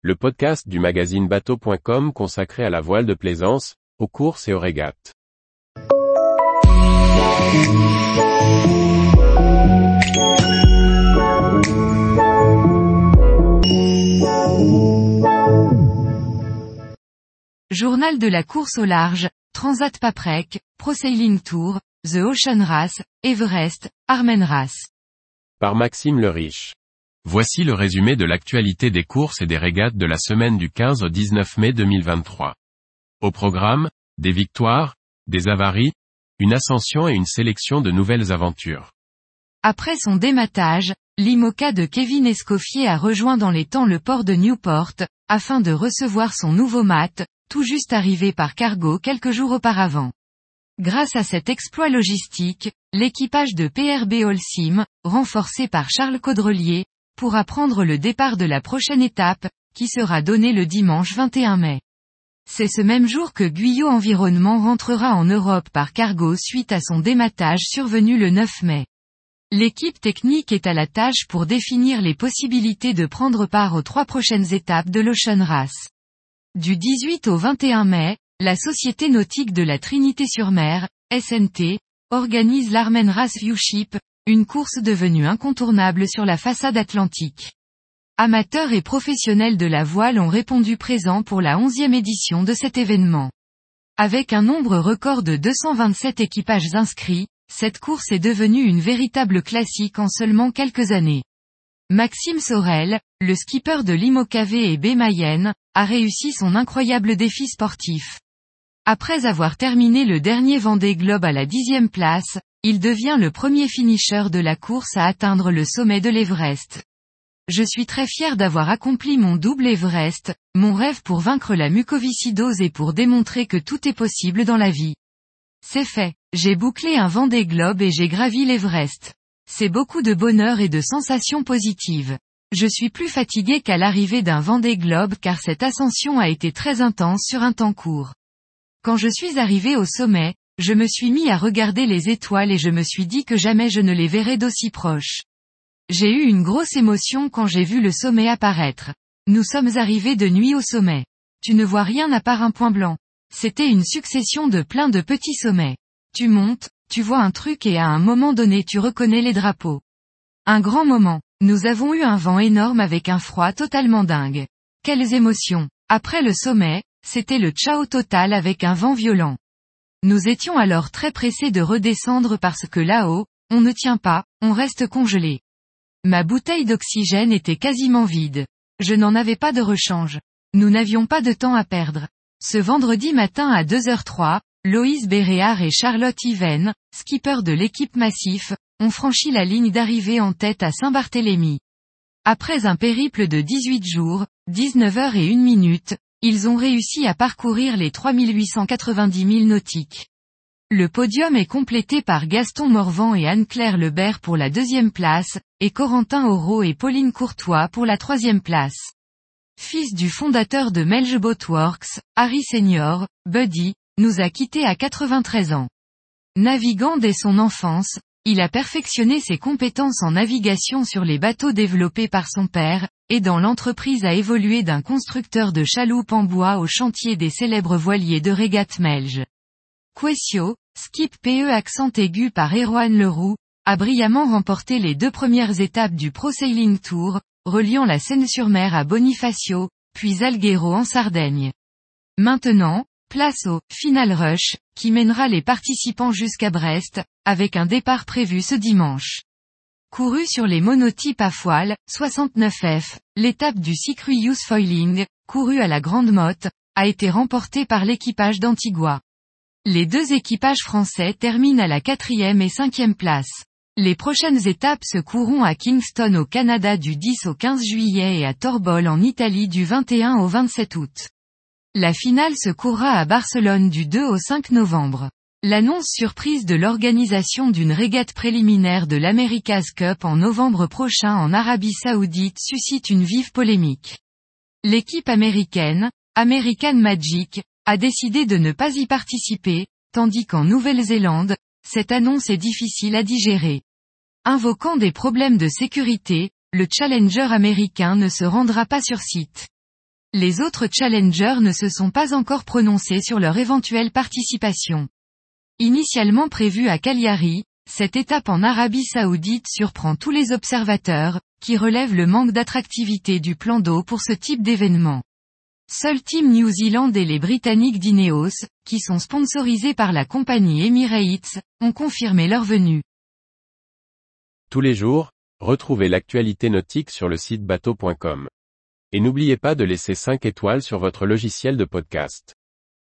le podcast du magazine bateau.com consacré à la voile de plaisance, aux courses et aux régates. Journal de la course au large, Transat Paprec, Pro Sailing Tour, The Ocean Race, Everest, Armen Race. Par Maxime le Riche. Voici le résumé de l'actualité des courses et des régates de la semaine du 15 au 19 mai 2023. Au programme, des victoires, des avaries, une ascension et une sélection de nouvelles aventures. Après son dématage, l'IMOCA de Kevin Escoffier a rejoint dans les temps le port de Newport, afin de recevoir son nouveau mat, tout juste arrivé par cargo quelques jours auparavant. Grâce à cet exploit logistique, l'équipage de PRB Holcim, renforcé par Charles Caudrelier, pourra prendre le départ de la prochaine étape, qui sera donnée le dimanche 21 mai. C'est ce même jour que Guyot Environnement rentrera en Europe par cargo suite à son dématage survenu le 9 mai. L'équipe technique est à la tâche pour définir les possibilités de prendre part aux trois prochaines étapes de l'Ocean Race. Du 18 au 21 mai, la Société nautique de la Trinité-sur-Mer, SNT, organise l'Armen Race Viewship, une course devenue incontournable sur la façade atlantique. Amateurs et professionnels de la voile ont répondu présent pour la onzième édition de cet événement. Avec un nombre record de 227 équipages inscrits, cette course est devenue une véritable classique en seulement quelques années. Maxime Sorel, le skipper de l'Imokave et B Mayenne, a réussi son incroyable défi sportif. Après avoir terminé le dernier Vendée Globe à la dixième place, il devient le premier finisher de la course à atteindre le sommet de l'Everest. Je suis très fier d'avoir accompli mon double Everest, mon rêve pour vaincre la mucoviscidose et pour démontrer que tout est possible dans la vie. C'est fait, j'ai bouclé un Vendée Globe et j'ai gravi l'Everest. C'est beaucoup de bonheur et de sensations positives. Je suis plus fatigué qu'à l'arrivée d'un Vendée Globe car cette ascension a été très intense sur un temps court. Quand je suis arrivé au sommet, je me suis mis à regarder les étoiles et je me suis dit que jamais je ne les verrais d'aussi proches. J'ai eu une grosse émotion quand j'ai vu le sommet apparaître. Nous sommes arrivés de nuit au sommet. Tu ne vois rien à part un point blanc. C'était une succession de plein de petits sommets. Tu montes, tu vois un truc et à un moment donné tu reconnais les drapeaux. Un grand moment. Nous avons eu un vent énorme avec un froid totalement dingue. Quelles émotions. Après le sommet, c'était le ciao total avec un vent violent. Nous étions alors très pressés de redescendre parce que là-haut, on ne tient pas, on reste congelé. Ma bouteille d'oxygène était quasiment vide. Je n'en avais pas de rechange. Nous n'avions pas de temps à perdre. Ce vendredi matin à 2h03, Loïs Béréard et Charlotte Yven, skipper de l'équipe Massif, ont franchi la ligne d'arrivée en tête à Saint-Barthélemy. Après un périple de 18 jours, 19 heures et 1 minute, ils ont réussi à parcourir les 3890 000 nautiques. Le podium est complété par Gaston Morvan et Anne-Claire Lebert pour la deuxième place, et Corentin Auro et Pauline Courtois pour la troisième place. Fils du fondateur de Melge Boatworks, Harry Senior, Buddy, nous a quittés à 93 ans. Navigant dès son enfance, il a perfectionné ses compétences en navigation sur les bateaux développés par son père, aidant l'entreprise à évoluer d'un constructeur de chaloupes en bois au chantier des célèbres voiliers de régate Melge. Quessio, skip PE accent aigu par Erwan Leroux, a brillamment remporté les deux premières étapes du Pro Sailing Tour, reliant la Seine-sur-Mer à Bonifacio, puis Alghero en Sardaigne. Maintenant, place au Final Rush, qui mènera les participants jusqu'à Brest, avec un départ prévu ce dimanche. Couru sur les monotypes à foile, 69F, l'étape du Use Foiling, couru à la Grande Motte, a été remportée par l'équipage d'Antigua. Les deux équipages français terminent à la quatrième et cinquième place. Les prochaines étapes se courront à Kingston au Canada du 10 au 15 juillet et à Torbol en Italie du 21 au 27 août. La finale se courra à Barcelone du 2 au 5 novembre. L'annonce surprise de l'organisation d'une régate préliminaire de l'America's Cup en novembre prochain en Arabie Saoudite suscite une vive polémique. L'équipe américaine, American Magic, a décidé de ne pas y participer, tandis qu'en Nouvelle-Zélande, cette annonce est difficile à digérer. Invoquant des problèmes de sécurité, le challenger américain ne se rendra pas sur site. Les autres challengers ne se sont pas encore prononcés sur leur éventuelle participation. Initialement prévue à Cagliari, cette étape en Arabie Saoudite surprend tous les observateurs, qui relèvent le manque d'attractivité du plan d'eau pour ce type d'événement. Seul Team New Zealand et les Britanniques d'Ineos, qui sont sponsorisés par la compagnie Emirates, ont confirmé leur venue. Tous les jours, retrouvez l'actualité nautique sur le site bateau.com. Et n'oubliez pas de laisser 5 étoiles sur votre logiciel de podcast.